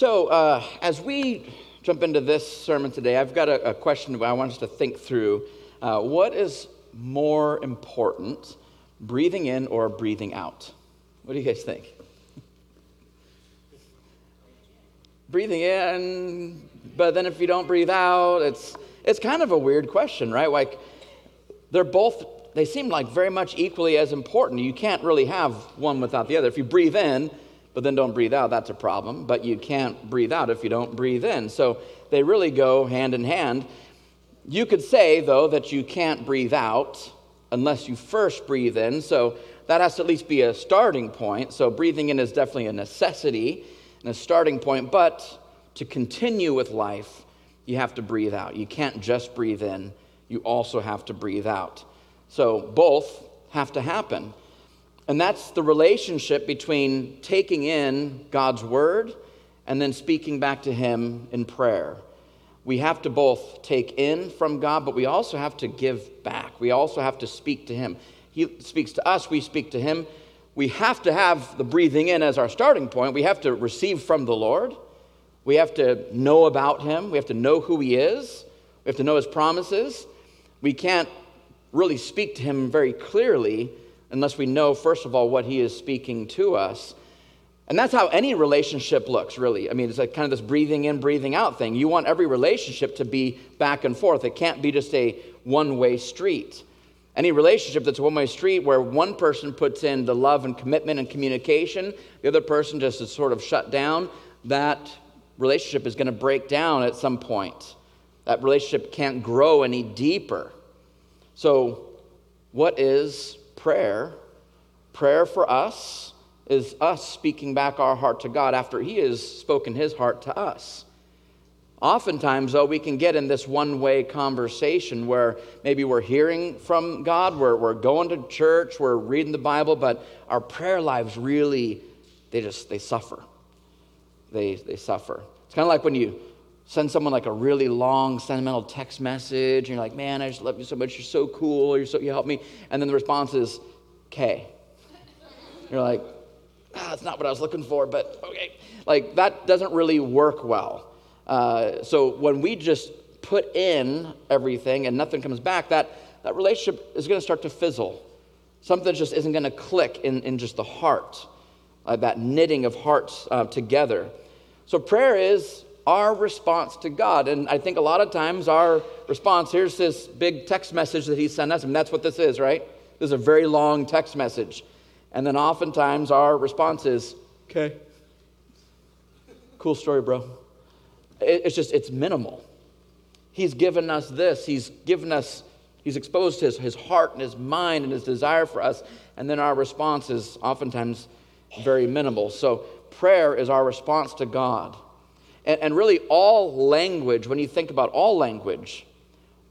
So, uh, as we jump into this sermon today, I've got a, a question I want us to think through. Uh, what is more important, breathing in or breathing out? What do you guys think? breathing in, but then if you don't breathe out, it's, it's kind of a weird question, right? Like, they're both, they seem like very much equally as important. You can't really have one without the other. If you breathe in, but then don't breathe out, that's a problem. But you can't breathe out if you don't breathe in. So they really go hand in hand. You could say, though, that you can't breathe out unless you first breathe in. So that has to at least be a starting point. So breathing in is definitely a necessity and a starting point. But to continue with life, you have to breathe out. You can't just breathe in, you also have to breathe out. So both have to happen. And that's the relationship between taking in God's word and then speaking back to Him in prayer. We have to both take in from God, but we also have to give back. We also have to speak to Him. He speaks to us, we speak to Him. We have to have the breathing in as our starting point. We have to receive from the Lord. We have to know about Him. We have to know who He is. We have to know His promises. We can't really speak to Him very clearly unless we know, first of all, what He is speaking to us. And that's how any relationship looks, really. I mean, it's like kind of this breathing in, breathing out thing. You want every relationship to be back and forth, it can't be just a one way street. Any relationship that's a one way street where one person puts in the love and commitment and communication, the other person just is sort of shut down, that relationship is going to break down at some point. That relationship can't grow any deeper. So, what is prayer? Prayer for us is us speaking back our heart to God after He has spoken His heart to us. Oftentimes, though, we can get in this one way conversation where maybe we're hearing from God, we're, we're going to church, we're reading the Bible, but our prayer lives really, they just, they suffer. They, they suffer. It's kind of like when you send someone like a really long sentimental text message and you're like, man, I just love you so much, you're so cool, you're so, you help me. And then the response is, K. You're like, ah, that's not what I was looking for, but okay. Like, that doesn't really work well. Uh, so when we just put in everything and nothing comes back, that, that relationship is going to start to fizzle. Something just isn't going to click in, in just the heart, uh, that knitting of hearts uh, together. So prayer is our response to God. And I think a lot of times our response here's this big text message that He sent us, and that's what this is, right? This is a very long text message. And then oftentimes our response is, okay, cool story, bro. It's just, it's minimal. He's given us this. He's given us, he's exposed his, his heart and his mind and his desire for us. And then our response is oftentimes very minimal. So prayer is our response to God. And, and really, all language, when you think about all language,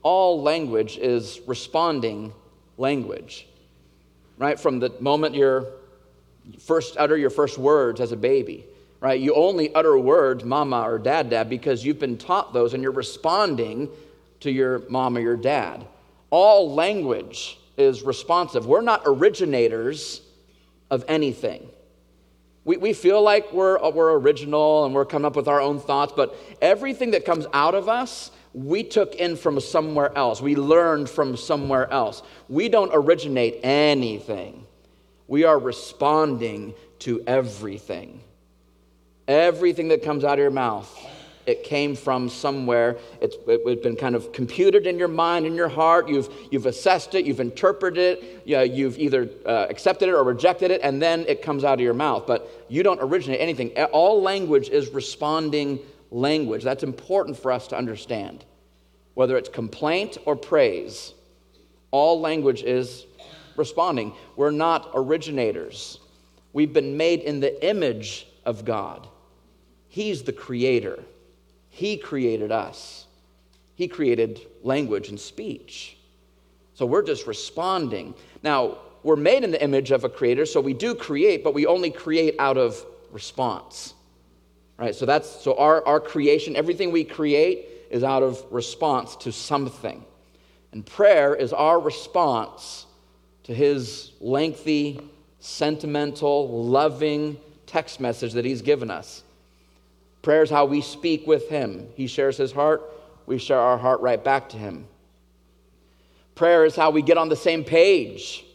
all language is responding language. Right? From the moment you first utter your first words as a baby right? You only utter words, mama or dad, dad, because you've been taught those and you're responding to your mom or your dad. All language is responsive. We're not originators of anything. We, we feel like we're, uh, we're original and we're coming up with our own thoughts, but everything that comes out of us, we took in from somewhere else. We learned from somewhere else. We don't originate anything. We are responding to everything. Everything that comes out of your mouth, it came from somewhere. It's, it's been kind of computed in your mind, in your heart. You've, you've assessed it, you've interpreted it, you know, you've either uh, accepted it or rejected it, and then it comes out of your mouth. But you don't originate anything. All language is responding language. That's important for us to understand. Whether it's complaint or praise, all language is responding. We're not originators. We've been made in the image of God. He's the creator. He created us. He created language and speech. So we're just responding. Now, we're made in the image of a creator, so we do create, but we only create out of response. Right? So that's so our, our creation, everything we create is out of response to something. And prayer is our response to his lengthy, sentimental, loving text message that he's given us. Prayer is how we speak with Him. He shares His heart, we share our heart right back to Him. Prayer is how we get on the same page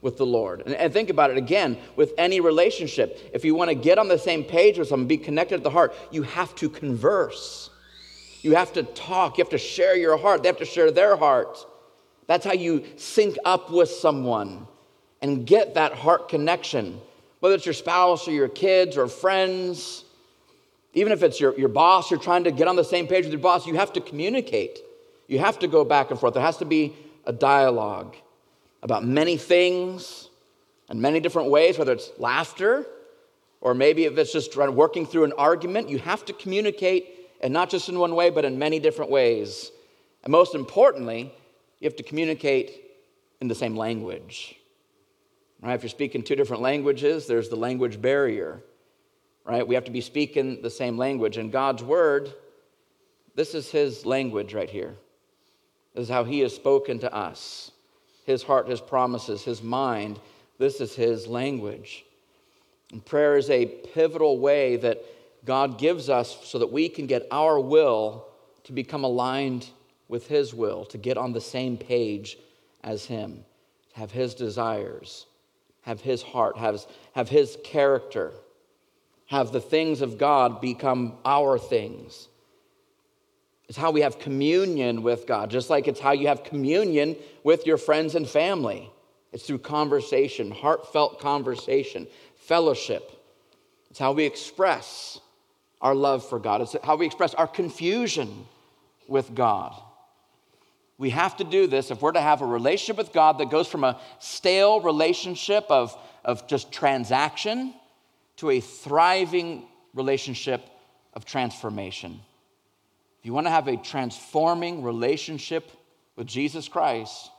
with the Lord. And, and, think about it again with any relationship. If you want to get on the same page with someone, be connected at the heart, you have to converse. You have to talk. You have to share your heart. They have to share their heart. That's how you sync up with someone and get that heart connection, whether it's your spouse or your kids or friends. Even if it's your, your boss, you're trying to get on the same page with your boss, you have to communicate. You have to go back and forth. There has to be a dialogue about many things and many different ways, whether it's laughter or maybe if it's just working through an argument. You have to communicate, and not just in one way, but in many different ways. And most importantly, you have to communicate in the same language. Right? If you're speaking two different languages, there's the language barrier right? We have to be speaking the same language. And God's word, this is his language right here. This is how he has spoken to us. His heart, his promises, his mind. This is his language. And prayer is a pivotal way that God gives us so that we can get our will to become aligned with his will, to get on the same page as him, to have his desires, have his heart, have, have his character have the things of God become our things. It's how we have communion with God, just like it's how you have communion with your friends and family. It's through conversation, heartfelt conversation, fellowship. It's how we express our love for God. It's how we express our confusion with God. We have to do this if we're to have a relationship with God that goes from a stale relationship of, of just transaction to a thriving relationship of transformation. If you want to have a transforming relationship with Jesus Christ,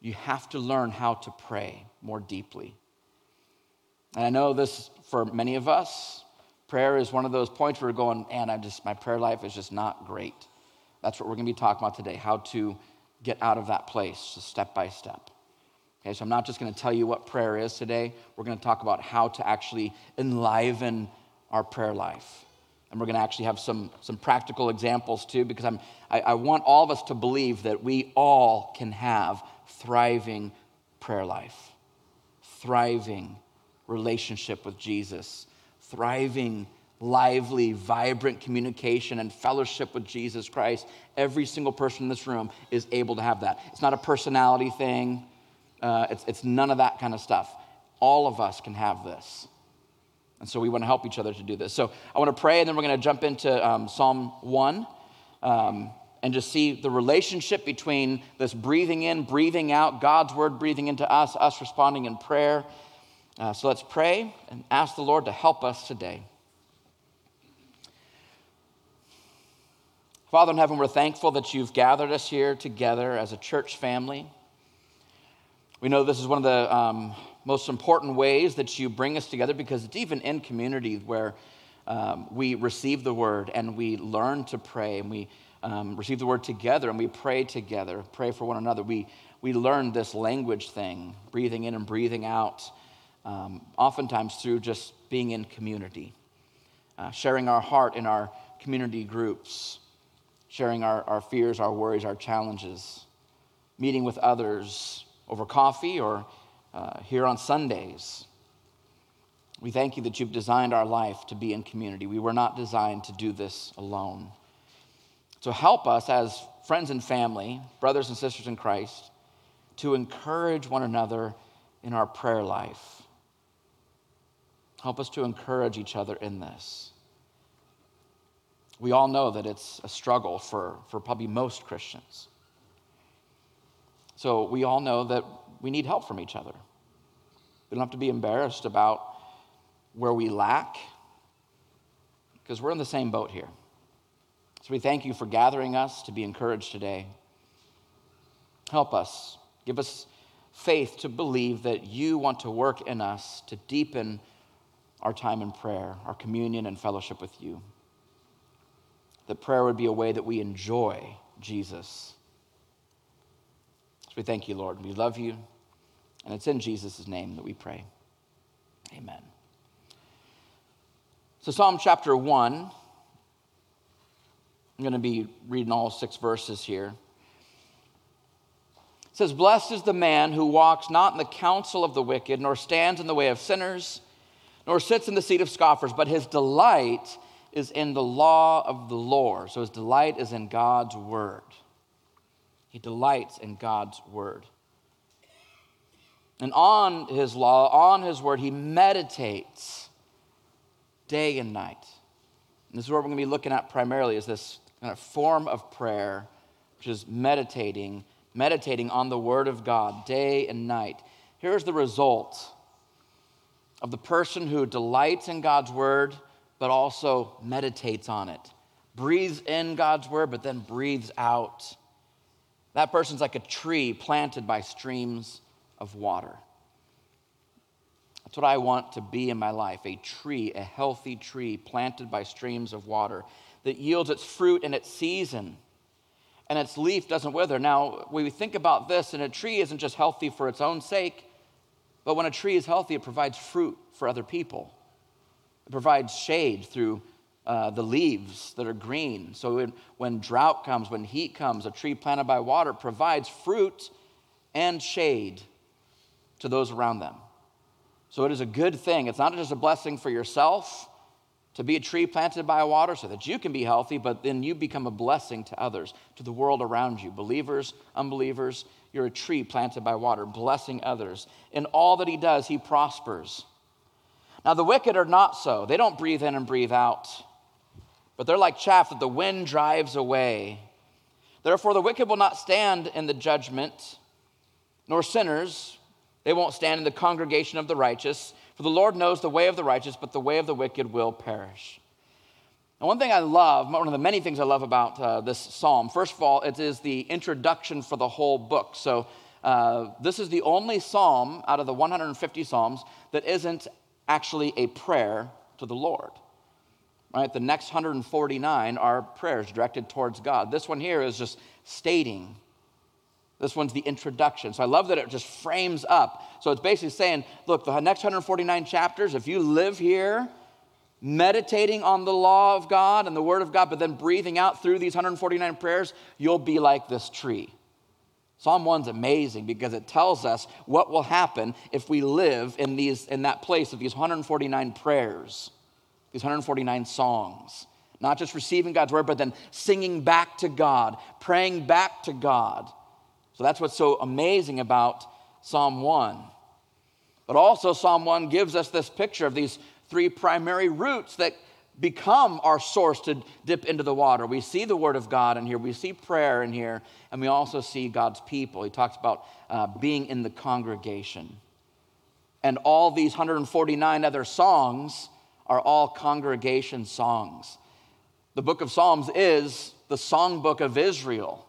you have to learn how to pray more deeply. And I know this for many of us, prayer is one of those points where we're going, and I just my prayer life is just not great. That's what we're going to be talking about today, how to get out of that place, step by step. Okay, so I'm not just going to tell you what prayer is today. We're going to talk about how to actually enliven our prayer life. And we're going to actually have some, some practical examples too, because I'm, I, I want all of us to believe that we all can have thriving prayer life, thriving relationship with Jesus, thriving, lively, vibrant communication and fellowship with Jesus Christ. Every single person in this room is able to have that. It's not a personality thing. Uh, it's, it's none of that kind of stuff. All of us can have this. And so we want to help each other to do this. So I want to pray, and then we're going to jump into um, Psalm 1 um, and just see the relationship between this breathing in, breathing out, God's word breathing into us, us responding in prayer. Uh, so let's pray and ask the Lord to help us today. Father in heaven, we're thankful that you've gathered us here together as a church family. We know this is one of the um, most important ways that you bring us together because it's even in community where um, we receive the word and we learn to pray and we um, receive the word together and we pray together, pray for one another. We, we learn this language thing, breathing in and breathing out, um, oftentimes through just being in community, uh, sharing our heart in our community groups, sharing our, our fears, our worries, our challenges, meeting with others over coffee or uh, here on Sundays. We thank you that you've designed our life to be in community. We were not designed to do this alone. So help us as friends and family, brothers and sisters in Christ, to encourage one another in our prayer life. Help us to encourage each other in this. We all know that it's a struggle for, for probably most Christians. So we all know that we need help from each other. We don't have to be embarrassed about where we lack because we're in the same boat here. So we thank you for gathering us to be encouraged today. Help us, give us faith to believe that you want to work in us to deepen our time in prayer, our communion and fellowship with you. That prayer would be a way that we enjoy Jesus so we thank you, Lord. We love you. And it's in Jesus' name that we pray. Amen. So, Psalm chapter 1, I'm going to be reading all six verses here. It says, Blessed is the man who walks not in the counsel of the wicked, nor stands in the way of sinners, nor sits in the seat of scoffers, but his delight is in the law of the Lord. So his delight is in God's word. He delights in God's word. And on his law, on his word, he meditates day and night. And this is what we're going to be looking at primarily is this kind of form of prayer, which is meditating, meditating on the word of God day and night. Here's the result of the person who delights in God's word, but also meditates on it. Breathes in God's word, but then breathes out. That person's like a tree planted by streams of water. That's what I want to be in my life a tree, a healthy tree planted by streams of water that yields its fruit in its season and its leaf doesn't wither. Now, we think about this, and a tree isn't just healthy for its own sake, but when a tree is healthy, it provides fruit for other people. It provides shade through uh, the leaves that are green. So when, when drought comes, when heat comes, a tree planted by water provides fruit and shade to those around them. So it is a good thing. It's not just a blessing for yourself to be a tree planted by water so that you can be healthy, but then you become a blessing to others, to the world around you. Believers, unbelievers, you're a tree planted by water, blessing others. In all that he does, he prospers. Now, the wicked are not so. They don't breathe in and breathe out, but they're like chaff that the wind drives away. Therefore, the wicked will not stand in the judgment, nor sinners they won't stand in the congregation of the righteous, for the Lord knows the way of the righteous, but the way of the wicked will perish. And one thing I love, one of the many things I love about uh, this psalm, first of all, it is the introduction for the whole book. So, uh, this is the only psalm out of the 150 psalms that isn't actually a prayer to the Lord. Right? The next 149 are prayers directed towards God. This one here is just stating this one's the introduction. So I love that it just frames up. So it's basically saying, look, the next 149 chapters, if you live here meditating on the law of God and the word of God, but then breathing out through these 149 prayers, you'll be like this tree. Psalm 1's amazing because it tells us what will happen if we live in, these, in that place of these 149 prayers, these 149 songs. Not just receiving God's word, but then singing back to God, praying back to God. So that's what's so amazing about Psalm 1. But also, Psalm 1 gives us this picture of these three primary roots that become our source to dip into the water. We see the Word of God in here, we see prayer in here, and we also see God's people. He talks about uh, being in the congregation. And all these 149 other songs are all congregation songs. The book of Psalms is the songbook of Israel.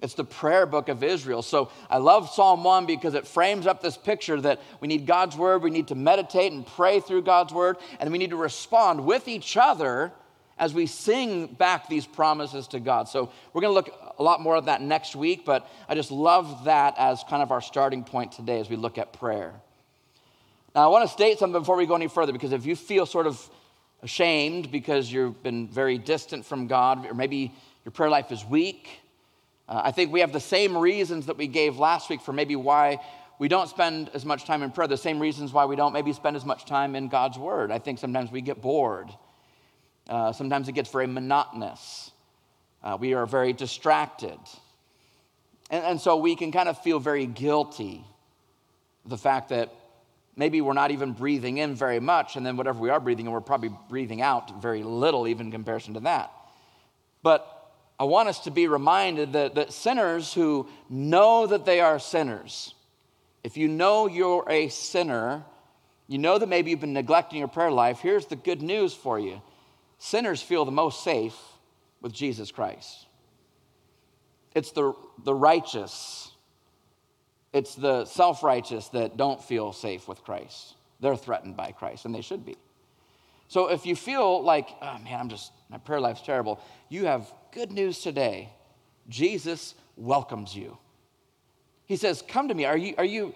It's the prayer book of Israel. So I love Psalm 1 because it frames up this picture that we need God's word, we need to meditate and pray through God's word, and we need to respond with each other as we sing back these promises to God. So we're going to look a lot more at that next week, but I just love that as kind of our starting point today as we look at prayer. Now, I want to state something before we go any further because if you feel sort of ashamed because you've been very distant from God, or maybe your prayer life is weak, uh, I think we have the same reasons that we gave last week for maybe why we don't spend as much time in prayer, the same reasons why we don't maybe spend as much time in God's Word. I think sometimes we get bored, uh, sometimes it gets very monotonous, uh, we are very distracted. And, and so we can kind of feel very guilty the fact that maybe we're not even breathing in very much, and then whatever we are breathing in, we're probably breathing out very little, even in comparison to that. But I want us to be reminded that, that sinners who know that they are sinners, if you know you're a sinner, you know that maybe you've been neglecting your prayer life, here's the good news for you sinners feel the most safe with Jesus Christ. It's the, the righteous, it's the self righteous that don't feel safe with Christ. They're threatened by Christ, and they should be. So if you feel like, oh man, I'm just, my prayer life's terrible, you have good news today. Jesus welcomes you. He says, Come to me. Are you, are you,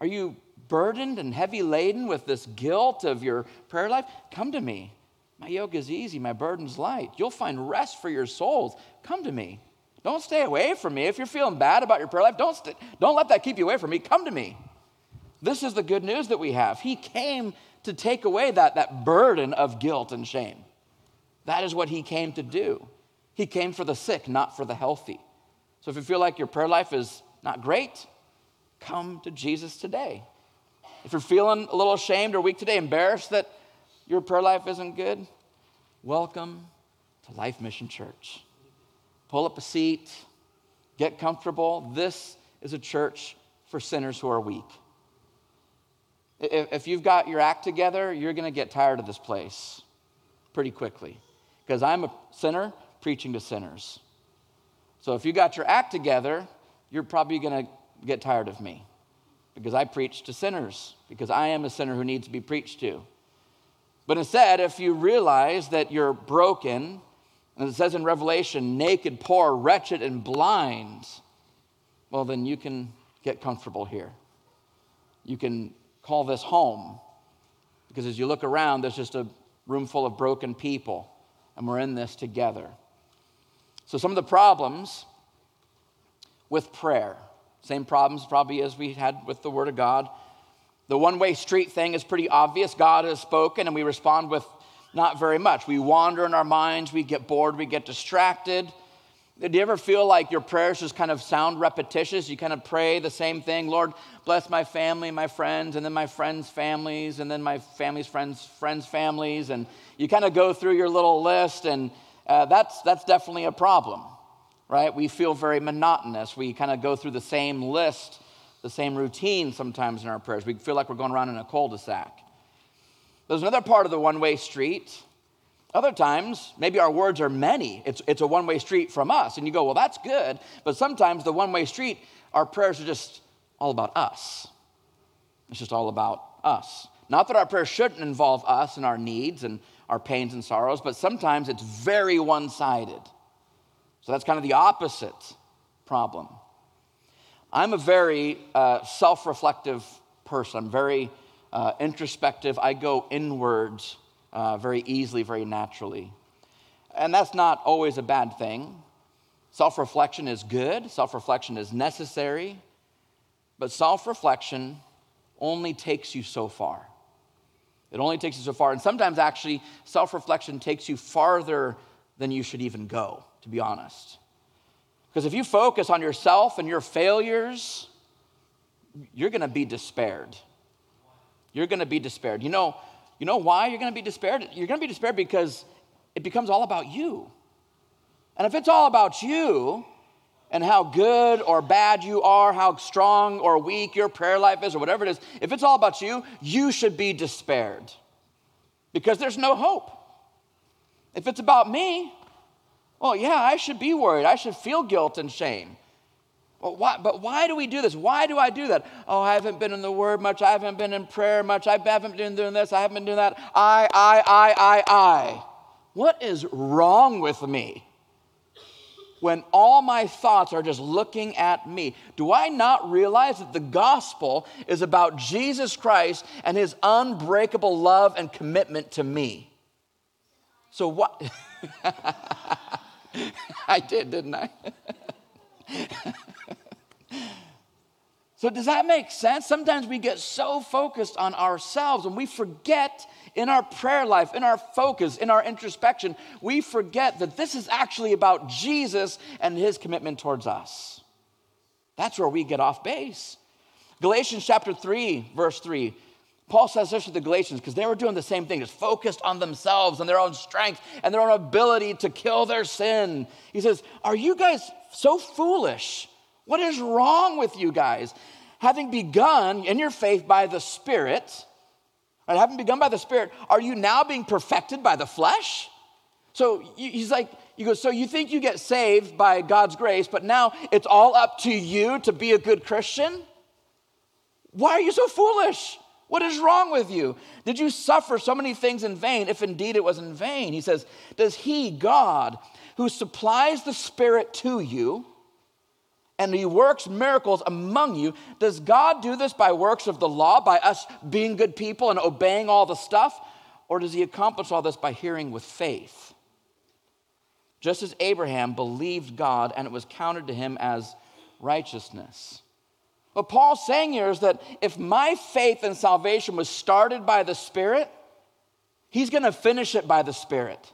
are you burdened and heavy laden with this guilt of your prayer life? Come to me. My yoke is easy, my burden's light. You'll find rest for your souls. Come to me. Don't stay away from me. If you're feeling bad about your prayer life, don't, st- don't let that keep you away from me. Come to me. This is the good news that we have. He came to take away that, that burden of guilt and shame. That is what he came to do. He came for the sick, not for the healthy. So if you feel like your prayer life is not great, come to Jesus today. If you're feeling a little ashamed or weak today, embarrassed that your prayer life isn't good, welcome to Life Mission Church. Pull up a seat, get comfortable. This is a church for sinners who are weak. If you've got your act together, you're going to get tired of this place pretty quickly because I'm a sinner preaching to sinners. So if you got your act together, you're probably going to get tired of me because I preach to sinners, because I am a sinner who needs to be preached to. But instead, if you realize that you're broken, and it says in Revelation, naked, poor, wretched, and blind, well, then you can get comfortable here. You can call this home. Because as you look around, there's just a room full of broken people, and we're in this together. So, some of the problems with prayer, same problems probably as we had with the Word of God. The one way street thing is pretty obvious. God has spoken, and we respond with not very much. We wander in our minds, we get bored, we get distracted. Do you ever feel like your prayers just kind of sound repetitious? You kind of pray the same thing Lord, bless my family, my friends, and then my friends' families, and then my family's friends' friends' families. And you kind of go through your little list, and uh, that's, that's definitely a problem, right? We feel very monotonous. We kind of go through the same list, the same routine sometimes in our prayers. We feel like we're going around in a cul de sac. There's another part of the one way street. Other times, maybe our words are many. It's, it's a one way street from us. And you go, well, that's good. But sometimes the one way street, our prayers are just all about us. It's just all about us. Not that our prayers shouldn't involve us and our needs and our pains and sorrows, but sometimes it's very one sided. So that's kind of the opposite problem. I'm a very uh, self reflective person. I'm very uh, introspective. I go inwards uh, very easily, very naturally. And that's not always a bad thing. Self reflection is good, self reflection is necessary, but self reflection only takes you so far. It only takes you so far. And sometimes, actually, self reflection takes you farther than you should even go, to be honest. Because if you focus on yourself and your failures, you're going to be despaired. You're going to be despaired. You know, you know why you're going to be despaired? You're going to be despaired because it becomes all about you. And if it's all about you and how good or bad you are, how strong or weak your prayer life is, or whatever it is, if it's all about you, you should be despaired because there's no hope. If it's about me, well, yeah, I should be worried. I should feel guilt and shame. Why, but why do we do this? Why do I do that? Oh, I haven't been in the Word much. I haven't been in prayer much. I haven't been doing this. I haven't been doing that. I, I, I, I, I. What is wrong with me? When all my thoughts are just looking at me, do I not realize that the gospel is about Jesus Christ and his unbreakable love and commitment to me? So, what? I did, didn't I? so, does that make sense? Sometimes we get so focused on ourselves and we forget in our prayer life, in our focus, in our introspection, we forget that this is actually about Jesus and his commitment towards us. That's where we get off base. Galatians chapter 3, verse 3. Paul says this to the Galatians because they were doing the same thing, just focused on themselves and their own strength and their own ability to kill their sin. He says, Are you guys so foolish? What is wrong with you guys? Having begun in your faith by the Spirit, right, having begun by the Spirit, are you now being perfected by the flesh? So he's like, you go, so you think you get saved by God's grace, but now it's all up to you to be a good Christian? Why are you so foolish? What is wrong with you? Did you suffer so many things in vain, if indeed it was in vain? He says, Does He, God, who supplies the Spirit to you, and He works miracles among you, does God do this by works of the law, by us being good people and obeying all the stuff? Or does he accomplish all this by hearing with faith? Just as Abraham believed God and it was counted to him as righteousness. What Paul's saying here is that if my faith in salvation was started by the Spirit, he's going to finish it by the Spirit.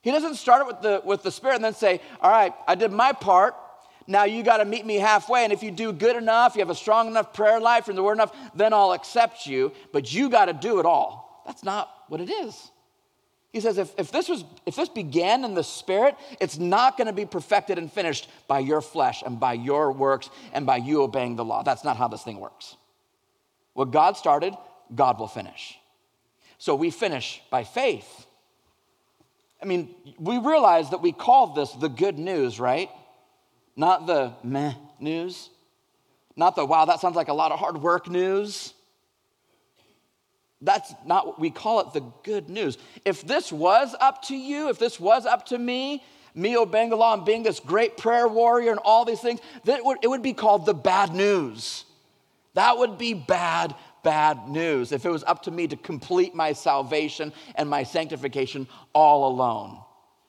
He doesn't start it with the, with the Spirit and then say, All right, I did my part. Now you got to meet me halfway. And if you do good enough, you have a strong enough prayer life and the word enough, then I'll accept you. But you got to do it all. That's not what it is. He says, if, if, this was, if this began in the spirit, it's not going to be perfected and finished by your flesh and by your works and by you obeying the law. That's not how this thing works. What God started, God will finish. So we finish by faith. I mean, we realize that we call this the good news, right? Not the meh news. Not the wow, that sounds like a lot of hard work news. That's not what we call it the good news. If this was up to you, if this was up to me, me obeying the law and being this great prayer warrior and all these things, then it would, it would be called the bad news. That would be bad, bad news if it was up to me to complete my salvation and my sanctification all alone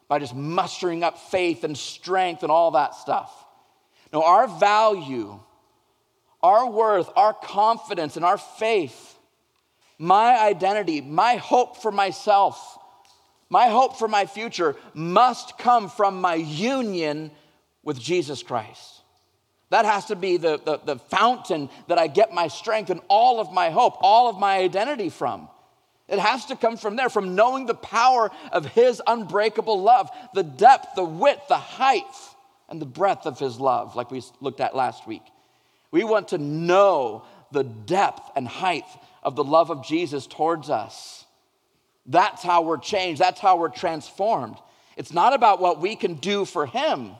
by just mustering up faith and strength and all that stuff. No, our value, our worth, our confidence, and our faith my identity, my hope for myself, my hope for my future must come from my union with Jesus Christ. That has to be the, the, the, fountain that I get my strength and all of my hope, all of my identity from. It has to come from there, from knowing the power of His unbreakable love, the depth, the width, the height, and the breadth of His love, like we looked at last week. We want to know the depth and height of the love of Jesus towards us. That's how we're changed, that's how we're transformed. It's not about what we can do for Him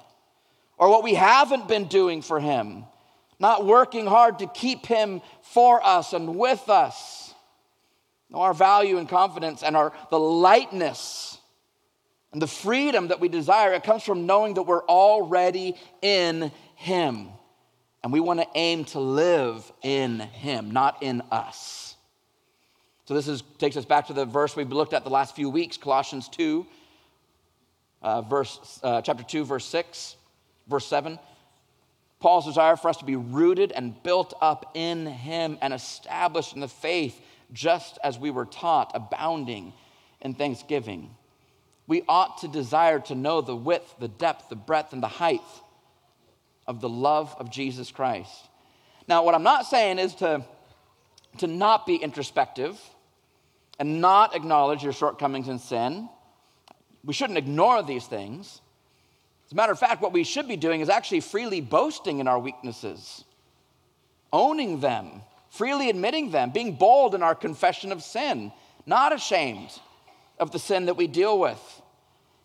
or what we haven't been doing for Him, not working hard to keep Him for us and with us. Our value and confidence and our, the lightness and the freedom that we desire, it comes from knowing that we're already in Him. And we want to aim to live in Him, not in us. So this is, takes us back to the verse we've looked at the last few weeks, Colossians 2, uh, verse, uh, chapter 2, verse 6, verse 7. Paul's desire for us to be rooted and built up in him and established in the faith, just as we were taught, abounding in thanksgiving. We ought to desire to know the width, the depth, the breadth, and the height of the love of Jesus Christ. Now, what I'm not saying is to, to not be introspective and not acknowledge your shortcomings and sin. We shouldn't ignore these things. As a matter of fact, what we should be doing is actually freely boasting in our weaknesses, owning them, freely admitting them, being bold in our confession of sin, not ashamed of the sin that we deal with.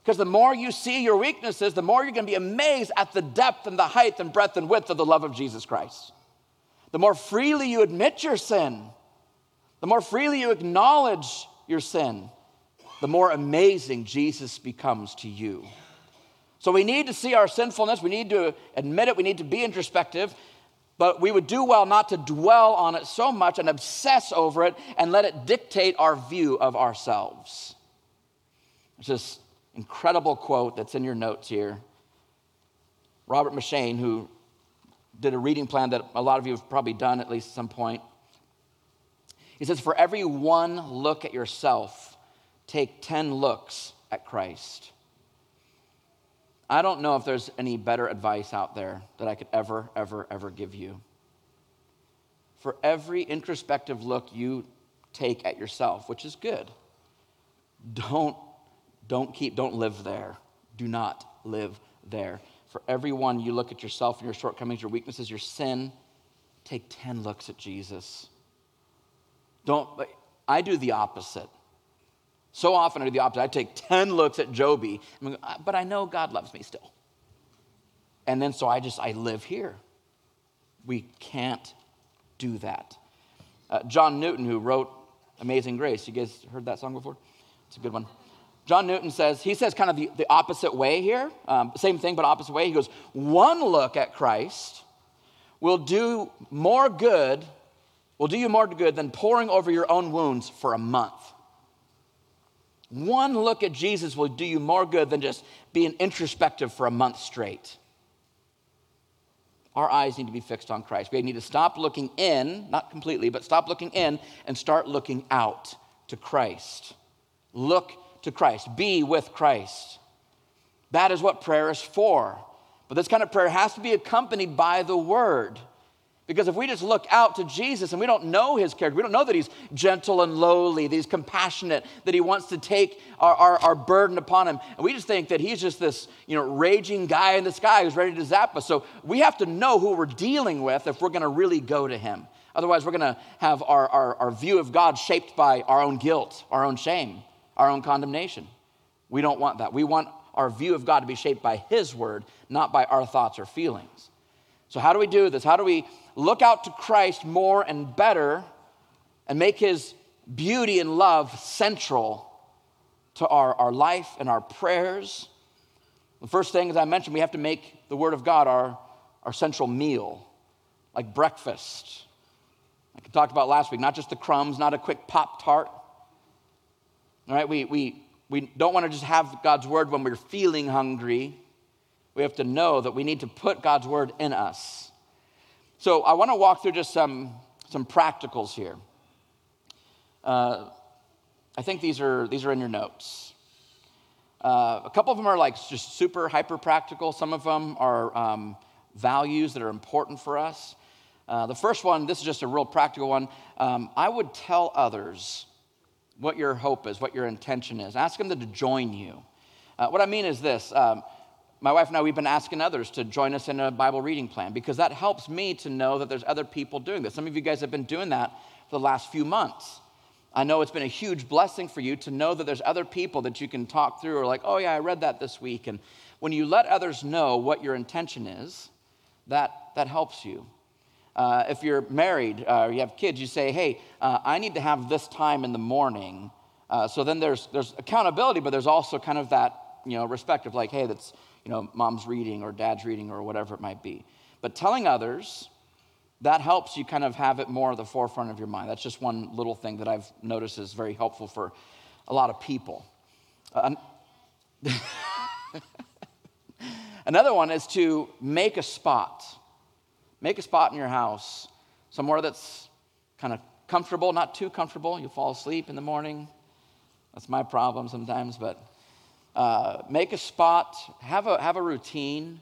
Because the more you see your weaknesses, the more you're going to be amazed at the depth and the height and breadth and width of the love of Jesus Christ. The more freely you admit your sin, the more freely you acknowledge your sin, the more amazing Jesus becomes to you. So we need to see our sinfulness, we need to admit it, we need to be introspective, but we would do well not to dwell on it so much and obsess over it and let it dictate our view of ourselves. It's this incredible quote that's in your notes here. Robert M'Cheyne, who did a reading plan that a lot of you have probably done at least at some point, he says, For every one look at yourself, take 10 looks at Christ. I don't know if there's any better advice out there that I could ever, ever, ever give you. For every introspective look you take at yourself, which is good, don't, don't keep, don't live there. Do not live there. For everyone you look at yourself and your shortcomings, your weaknesses, your sin, take 10 looks at Jesus. Don't, I do the opposite. So often I do the opposite. I take 10 looks at Joby, but I know God loves me still. And then so I just, I live here. We can't do that. Uh, John Newton, who wrote Amazing Grace, you guys heard that song before? It's a good one. John Newton says, he says kind of the, the opposite way here, um, same thing, but opposite way. He goes, one look at Christ will do more good will do you more good than poring over your own wounds for a month. One look at Jesus will do you more good than just being introspective for a month straight. Our eyes need to be fixed on Christ. We need to stop looking in, not completely, but stop looking in and start looking out to Christ. Look to Christ. Be with Christ. That is what prayer is for. But this kind of prayer has to be accompanied by the word. Because if we just look out to Jesus and we don't know his character, we don't know that he's gentle and lowly, that he's compassionate, that he wants to take our, our, our, burden upon him, and we just think that he's just this you know, raging guy in the sky who's ready to zap us. So we have to know who we're dealing with if we're going to really go to him. Otherwise, we're going to have our, our, our view of God shaped by our own guilt, our own shame, our own condemnation. We don't want that. We want our view of God to be shaped by his word, not by our thoughts or feelings. So, how do we do this? How do we look out to Christ more and better and make his beauty and love central to our, our life and our prayers? The first thing, as I mentioned, we have to make the Word of God our, our central meal, like breakfast. Like I talked about last week, not just the crumbs, not a quick Pop Tart. All right, we, we, we don't want to just have God's Word when we're feeling hungry we have to know that we need to put God's word in us. So I want to walk through just some, some practicals here. Uh, I think these are, these are in your notes. Uh, a couple of them are like just super hyper practical. Some of them are um, values that are important for us. Uh, the first one, this is just a real practical one. Um, I would tell others what your hope is, what your intention is. Ask them to join you. Uh, what I mean is this um, my wife and I, we've been asking others to join us in a Bible reading plan because that helps me to know that there's other people doing this. Some of you guys have been doing that for the last few months. I know it's been a huge blessing for you to know that there's other people that you can talk through or like, oh, yeah, I read that this week. And when you let others know what your intention is, that, that helps you. Uh, if you're married uh, or you have kids, you say, hey, uh, I need to have this time in the morning. Uh, so then there's, there's accountability, but there's also kind of that, you know, respect of like, hey, that's you know, mom's reading or dad's reading or whatever it might be. But telling others, that helps you kind of have it more at the forefront of your mind. That's just one little thing that I've noticed is very helpful for a lot of people. Uh, another one is to make a spot. Make a spot in your house, somewhere that's kind of comfortable, not too comfortable. You fall asleep in the morning. That's my problem sometimes, but uh, make a spot, have a, have a routine.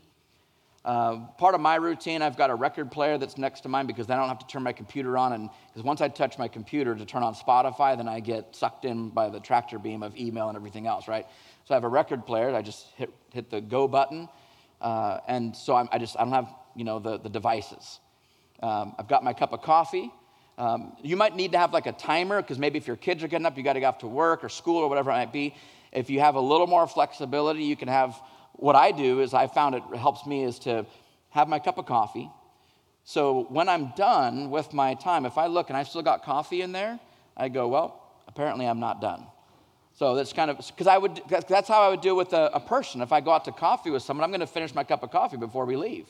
Uh, part of my routine, I've got a record player that's next to mine because I don't have to turn my computer on. And because once I touch my computer to turn on Spotify, then I get sucked in by the tractor beam of email and everything else, right? So I have a record player. I just hit, hit the go button. Uh, and so I'm, i just, I don't have, you know, the, the devices. Um, I've got my cup of coffee. Um, you might need to have like a timer because maybe if your kids are getting up, you got to go off to work or school or whatever it might be. If you have a little more flexibility, you can have what I do is I found it helps me is to have my cup of coffee. So when I'm done with my time, if I look and I've still got coffee in there, I go, well, apparently I'm not done. So that's kind of because I would that's how I would do with a, a person. If I go out to coffee with someone, I'm going to finish my cup of coffee before we leave.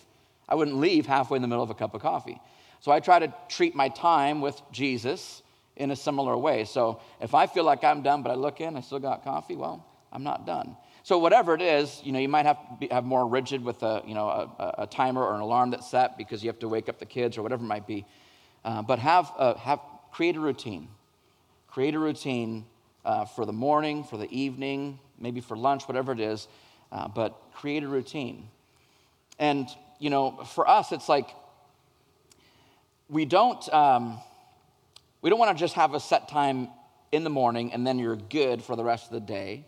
I wouldn't leave halfway in the middle of a cup of coffee. So I try to treat my time with Jesus in a similar way. So if I feel like I'm done, but I look in, I still got coffee, well, I'm not done. So whatever it is, you know, you might have to be, have more rigid with a, you know, a, a, timer or an alarm that's set because you have to wake up the kids or whatever it might be. Uh, but have, a, have, create a routine. Create a routine uh, for the morning, for the evening, maybe for lunch, whatever it is. Uh, but create a routine. And, you know, for us, it's like we don't, um, we don't want to just have a set time in the morning and then you're good for the rest of the day.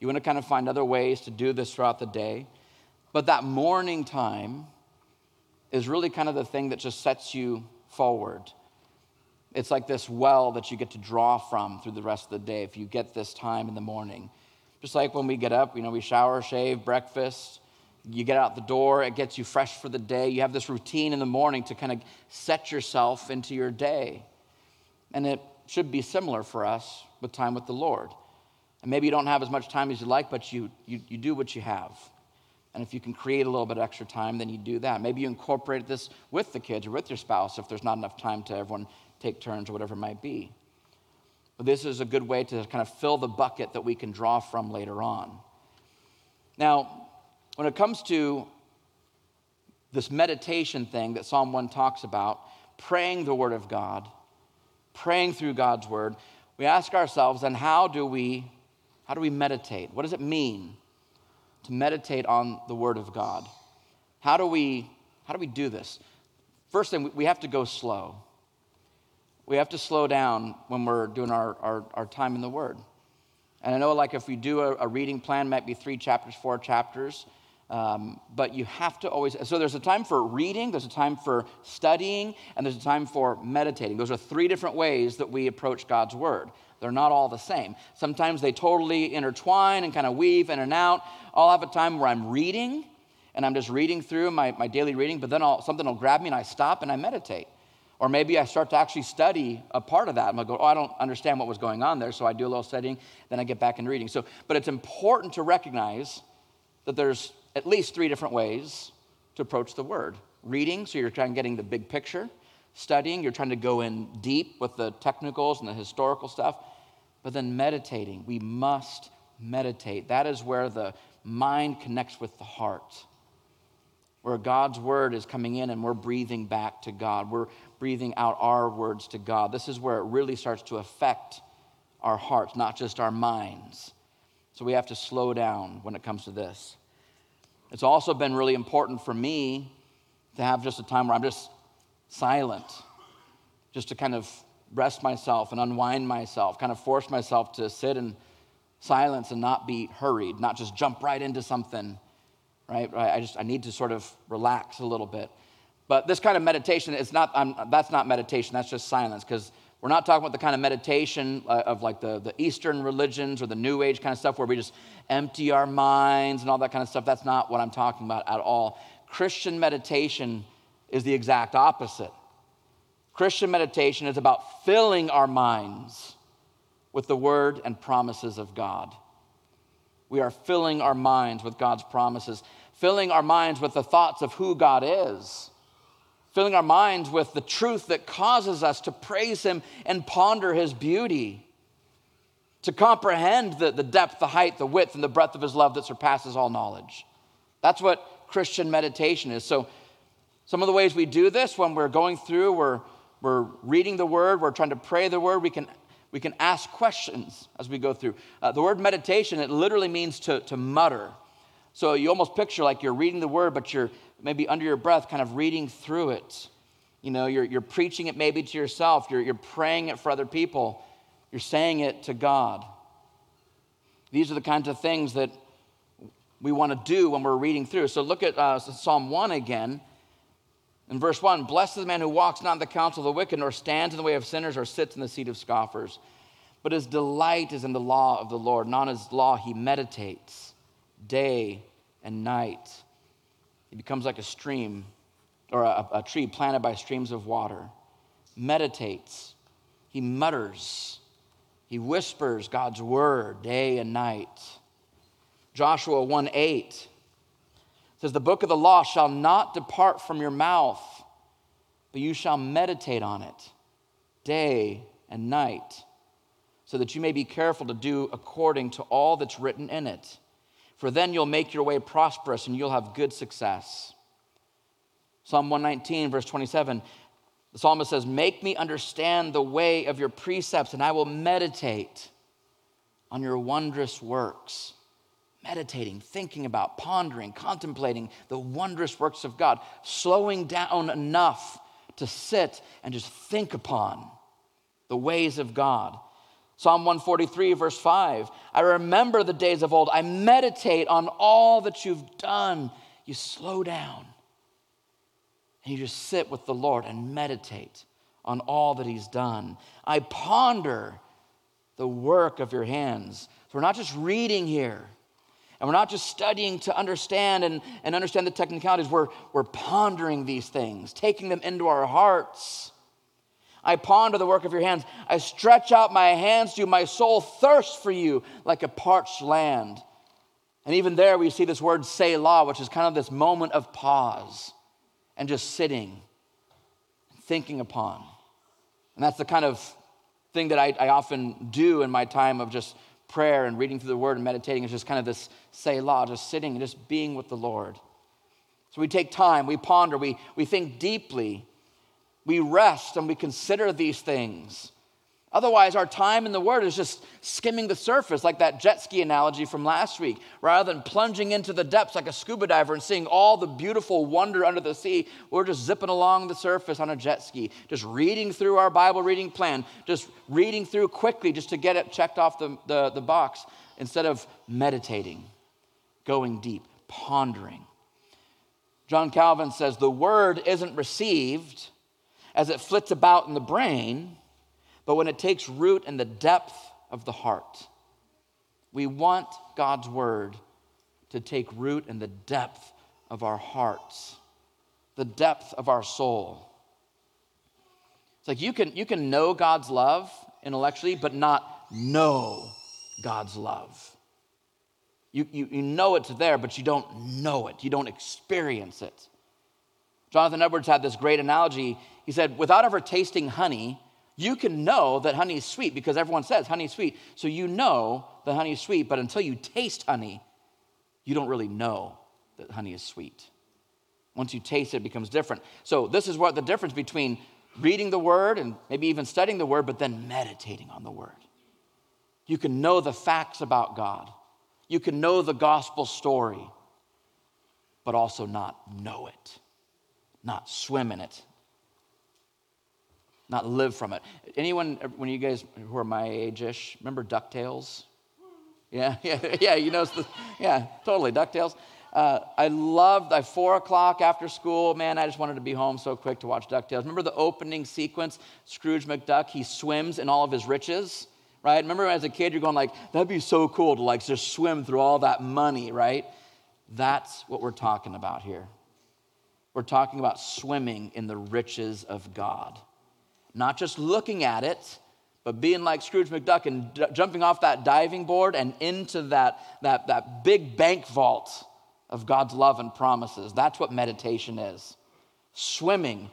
You want to kind of find other ways to do this throughout the day. But that morning time is really kind of the thing that just sets you forward. It's like this well that you get to draw from through the rest of the day if you get this time in the morning. Just like when we get up, you know, we shower, shave, breakfast, you get out the door, it gets you fresh for the day. You have this routine in the morning to kind of set yourself into your day. And it should be similar for us with time with the Lord. And maybe you don't have as much time as you like, but you, you, you do what you have. And if you can create a little bit extra time, then you do that. Maybe you incorporate this with the kids or with your spouse if there's not enough time to everyone take turns or whatever it might be. But this is a good way to kind of fill the bucket that we can draw from later on. Now, when it comes to this meditation thing that Psalm 1 talks about, praying the Word of God, praying through God's Word, we ask ourselves, then how do we how do we meditate? What does it mean to meditate on the Word of God? How do we how do we do this? First thing, we have to go slow. We have to slow down when we're doing our, our, our time in the Word. And I know, like, if we do a, a reading plan, might be three chapters, four chapters. Um, but you have to always, so there's a time for reading, there's a time for studying, and there's a time for meditating. Those are three different ways that we approach God's Word. They're not all the same. Sometimes they totally intertwine and kind of weave in and out. I'll have a time where I'm reading and I'm just reading through my, my daily reading, but then I'll, something will grab me and I stop and I meditate. Or maybe I start to actually study a part of that. I'm go, oh, I don't understand what was going on there. So I do a little studying, then I get back into reading. So, but it's important to recognize that there's at least three different ways to approach the word reading, so you're trying getting the big picture, studying, you're trying to go in deep with the technicals and the historical stuff, but then meditating. We must meditate. That is where the mind connects with the heart, where God's word is coming in and we're breathing back to God. We're breathing out our words to God. This is where it really starts to affect our hearts, not just our minds. So we have to slow down when it comes to this. It's also been really important for me to have just a time where I'm just silent, just to kind of rest myself and unwind myself, kind of force myself to sit in silence and not be hurried, not just jump right into something, right? I just I need to sort of relax a little bit. But this kind of meditation is not I'm, that's not meditation, that's just silence because we're not talking about the kind of meditation uh, of like the, the Eastern religions or the New Age kind of stuff where we just empty our minds and all that kind of stuff. That's not what I'm talking about at all. Christian meditation is the exact opposite. Christian meditation is about filling our minds with the word and promises of God. We are filling our minds with God's promises, filling our minds with the thoughts of who God is filling our minds with the truth that causes us to praise Him and ponder His beauty, to comprehend the, the depth, the height, the width, and the breadth of His love that surpasses all knowledge. That's what Christian meditation is. So, some of the ways we do this when we're going through, we're, we're reading the Word, we're trying to pray the Word, we can, we can ask questions as we go through. Uh, the word meditation, it literally means to, to mutter. So you almost picture like you're reading the Word, but you're maybe under your breath, kind of reading through it. You know, you're, you're preaching it maybe to yourself, you're, you're praying it for other people, you're saying it to God. These are the kinds of things that we want to do when we're reading through. So look at uh, Psalm 1 again. In verse 1 Blessed is the man who walks not in the counsel of the wicked, nor stands in the way of sinners, or sits in the seat of scoffers. But his delight is in the law of the Lord, and on his law he meditates day and night. He becomes like a stream or a, a tree planted by streams of water, meditates, he mutters, he whispers God's word day and night. Joshua 1 8 says, The book of the law shall not depart from your mouth, but you shall meditate on it day and night, so that you may be careful to do according to all that's written in it for then you'll make your way prosperous and you'll have good success. Psalm 119, verse 27, the psalmist says, Make me understand the way of your precepts, and I will meditate on your wondrous works. Meditating, thinking about, pondering, contemplating the wondrous works of God, slowing down enough to sit and just think upon the ways of God. Psalm 143, verse 5 I remember the days of old. I meditate on all that you've done. You slow down and you just sit with the Lord and meditate on all that He's done. I ponder the work of your hands. So we're not just reading here. And we're not just studying to understand and, and understand the technicalities, we're, we're pondering these things, taking them into our hearts I ponder the work of your hands. I stretch out my hands to you. My soul thirsts for you like a parched land. And even there, we see this word Selah, which is kind of this moment of pause and just sitting, thinking upon. And that's the kind of thing that I, I often do in my time of just prayer and reading through the word and meditating is just kind of this Selah, just sitting and just being with the Lord. So we take time, we ponder, we, we think deeply, we rest and we consider these things. Otherwise, our time in the Word is just skimming the surface, like that jet ski analogy from last week. Rather than plunging into the depths like a scuba diver and seeing all the beautiful wonder under the sea, we're just zipping along the surface on a jet ski, just reading through our Bible reading plan, just reading through quickly just to get it checked off the, the, the box instead of meditating, going deep, pondering. John Calvin says the Word isn't received as it flits about in the brain but when it takes root in the depth of the heart. We want God's word to take root in the depth of our hearts, the depth of our soul. It's like you can, you can know God's love intellectually, but not know God's love. You, you, you know it's there, but you don't know it. You don't experience it. Jonathan Edwards had this great analogy. He said, without ever tasting honey, you can know that honey is sweet because everyone says honey is sweet. So you know that honey is sweet, but until you taste honey, you don't really know that honey is sweet. Once you taste it, it becomes different. So this is what the difference between reading the word and maybe even studying the word, but then meditating on the word. You can know the facts about God. You can know the gospel story, but also not know it, not swim in it, not live from it. Anyone, when you guys who are my age-ish, remember DuckTales? Yeah, yeah, yeah, you know, the, yeah, totally, DuckTales. Uh, I loved, at four o'clock after school, man, I just wanted to be home so quick to watch DuckTales. Remember the opening sequence, Scrooge McDuck, he swims in all of his riches, right? Remember as a kid, you're going like, that'd be so cool to like just swim through all that money, right? That's what we're talking about here. We're talking about swimming in the riches of God not just looking at it, but being like Scrooge McDuck and d- jumping off that diving board and into that, that, that big bank vault of God's love and promises. That's what meditation is swimming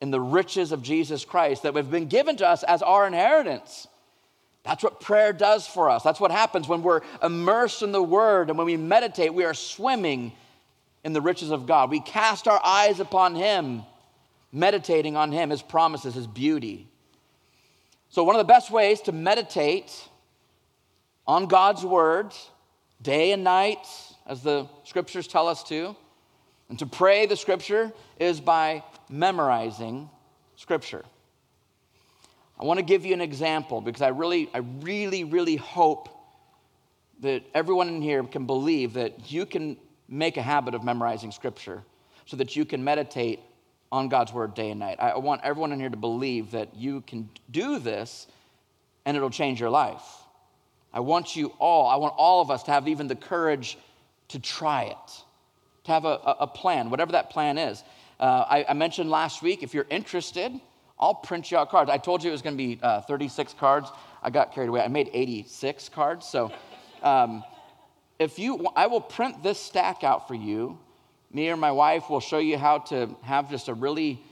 in the riches of Jesus Christ that have been given to us as our inheritance. That's what prayer does for us. That's what happens when we're immersed in the Word and when we meditate, we are swimming in the riches of God. We cast our eyes upon Him meditating on Him, His promises, His beauty. So, one of the best ways to meditate on God's Word day and night, as the scriptures tell us to, and to pray the Scripture is by memorizing Scripture. I want to give you an example because I really, I really, really hope that everyone in here can believe that you can make a habit of memorizing Scripture so that you can meditate on God's word day and night. I want everyone in here to believe that you can do this and it'll change your life. I want you all, I want all of us to have even the courage to try it, to have a, a plan, whatever that plan is. Uh, I, I, mentioned last week, if you're interested, I'll print you out cards. I told you it was going to be uh, 36 cards. I got carried away. I made 86 cards. So um, if you, I will print this stack out for you me or my wife will show you how to have just a really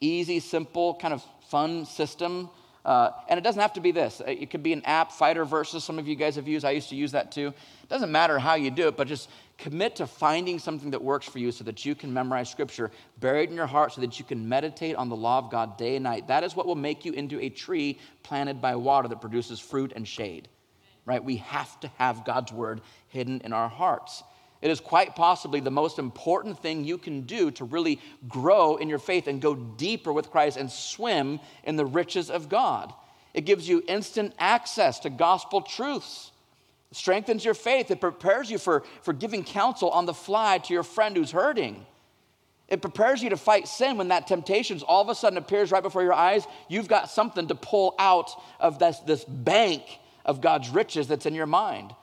easy, simple, kind of fun system. Uh, and it doesn't have to be this. It could be an app, Fighter Verses, some of you guys have used. I used to use that too. It doesn't matter how you do it, but just commit to finding something that works for you so that you can memorize scripture buried in your heart so that you can meditate on the law of God day and night. That is what will make you into a tree planted by water that produces fruit and shade. Right? We have to have God's word hidden in our hearts. It is quite possibly the most important thing you can do to really grow in your faith and go deeper with Christ and swim in the riches of God. It gives you instant access to gospel truths. Strengthens your faith. It prepares you for, for giving counsel on the fly to your friend who's hurting. It prepares you to fight sin when that temptation all of a sudden appears right before your eyes. You've got something to pull out of this, this bank of God's riches that's in your mind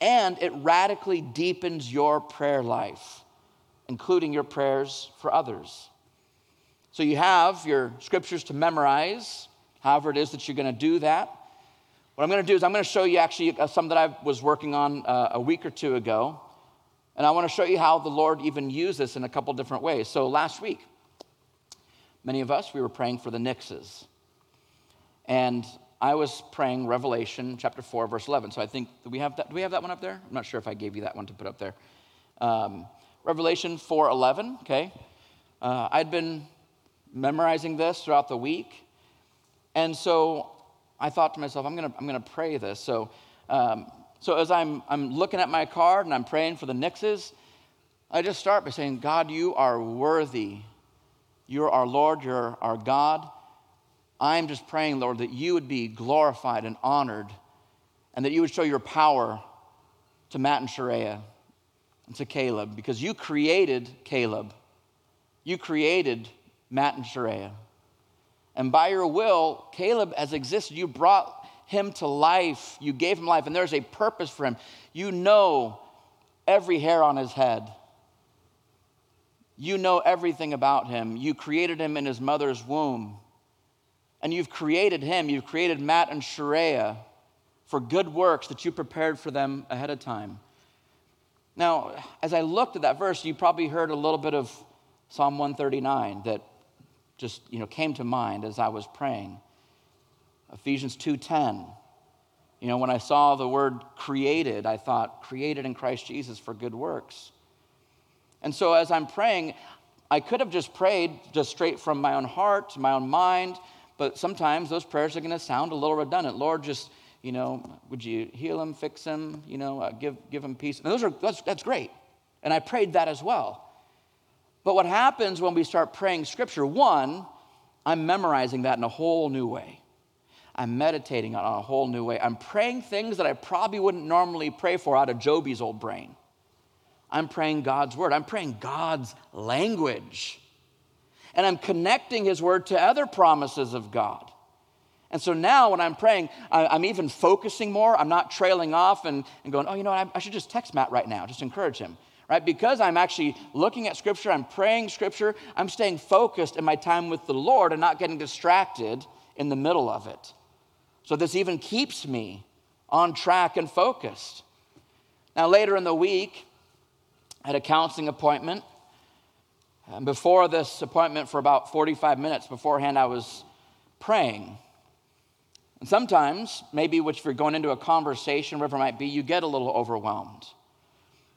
and it radically deepens your prayer life, including your prayers for others. So you have your scriptures to memorize, however it is that you're going to do that. What I'm going to do is I'm going to show you actually uh, some that I was working on uh, a week or two ago. And I want to show you how the Lord even used this in a couple different ways. So last week, many of us, we were praying for the Nixes. And I was praying Revelation chapter 4, verse 11. So I think, do we have that, do we have that one up there? I'm not sure if I gave you that one to put up there. Um, Revelation 4, 11, okay? Uh, I'd been memorizing this throughout the week. And so I thought to myself, I'm going to I'm to pray this. So, um, so as I'm, I'm looking at my card and I'm praying for the Nixes, I just start by saying, God, you are worthy. You're our Lord, you're our God. I'm just praying, Lord, that you would be glorified and honored and that you would show your power to Matt and Sharia and to Caleb because you created Caleb. You created Matt and Sharia. And by your will, Caleb has existed. You brought him to life. You gave him life, and there's a purpose for him. You know every hair on his head. You know everything about him. You created him in his mother's womb. And you've created him, you've created Matt and Sharia for good works that you prepared for them ahead of time. Now, as I looked at that verse, you probably heard a little bit of Psalm 139 that just you know came to mind as I was praying. Ephesians 2:10. You know, when I saw the word created, I thought created in Christ Jesus for good works. And so as I'm praying, I could have just prayed just straight from my own heart, my own mind, but sometimes those prayers are going to sound a little redundant. Lord, just, you know, would you heal him, fix him, you know, uh, give, give him peace? And those are, that's, that's great. And I prayed that as well. But what happens when we start praying scripture, one, I'm memorizing that in a whole new way. I'm meditating on a whole new way. I'm praying things that I probably wouldn't normally pray for out of Joby's old brain. I'm praying God's word. I'm praying God's language and I'm connecting His Word to other promises of God. And so now when I'm praying, I'm even focusing more. I'm not trailing off and, and going, oh, you know what, I should just text Matt right now, just encourage him, right? Because I'm actually looking at Scripture, I'm praying Scripture, I'm staying focused in my time with the Lord and not getting distracted in the middle of it. So this even keeps me on track and focused. Now, later in the week, I had a counseling appointment and before this appointment, for about 45 minutes beforehand, I was praying. And sometimes, maybe which if you're going into a conversation, whatever it might be, you get a little overwhelmed.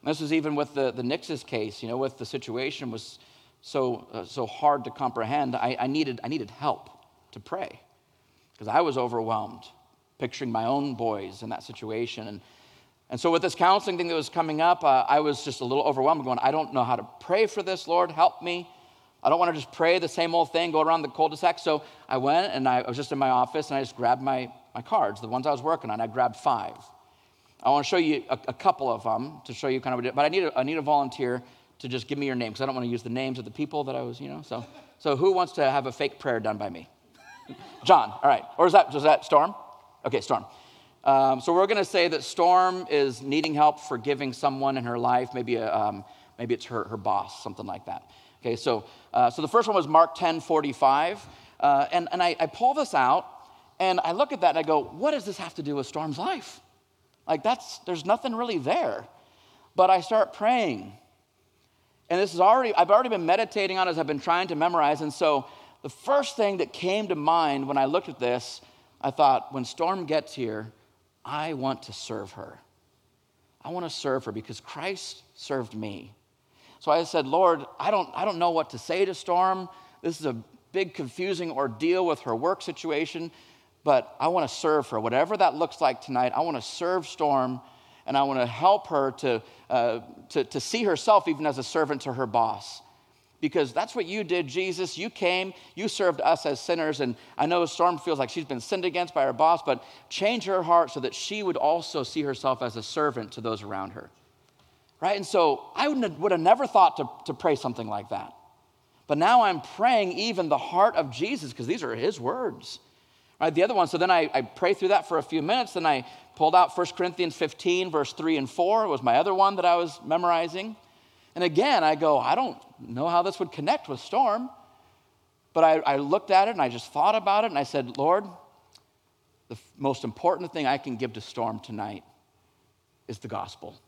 this is even with the, the Nix's case, you know, with the situation was so, uh, so hard to comprehend. I, I, needed, I needed help to pray because I was overwhelmed, picturing my own boys in that situation. And and so, with this counseling thing that was coming up, uh, I was just a little overwhelmed, going, I don't know how to pray for this, Lord, help me. I don't want to just pray the same old thing, go around the cul de sac. So, I went and I was just in my office and I just grabbed my, my cards, the ones I was working on. I grabbed five. I want to show you a, a couple of them to show you kind of what it, but I need a, I need a volunteer to just give me your name because I don't want to use the names of the people that I was, you know. So, so who wants to have a fake prayer done by me? John, all right. Or is that, is that Storm? Okay, Storm. Um, so we're going to say that Storm is needing help forgiving someone in her life. Maybe, a, um, maybe it's her, her boss, something like that. Okay, so, uh, so the first one was Mark 10 45. Uh, and and I, I pull this out and I look at that and I go, what does this have to do with Storm's life? Like, that's, there's nothing really there. But I start praying. And this is already, I've already been meditating on it as I've been trying to memorize. And so the first thing that came to mind when I looked at this, I thought, when Storm gets here, I want to serve her. I want to serve her because Christ served me. So I said, Lord, I don't, I don't know what to say to Storm. This is a big, confusing ordeal with her work situation, but I want to serve her. Whatever that looks like tonight, I want to serve Storm and I want to help her to, uh, to, to see herself even as a servant to her boss because that's what you did, Jesus. You came, you served us as sinners. And I know Storm feels like she's been sinned against by her boss, but change her heart so that she would also see herself as a servant to those around her. Right? And so I would have never thought to, to pray something like that. But now I'm praying even the heart of Jesus because these are his words. Right? The other one, so then I, I pray through that for a few minutes. Then I pulled out 1 Corinthians 15, verse 3 and 4. It was my other one that I was memorizing. And again, I go, I don't know how this would connect with storm. But I, I looked at it and I just thought about it and I said, Lord, the f- most important thing I can give to Storm tonight is the gospel.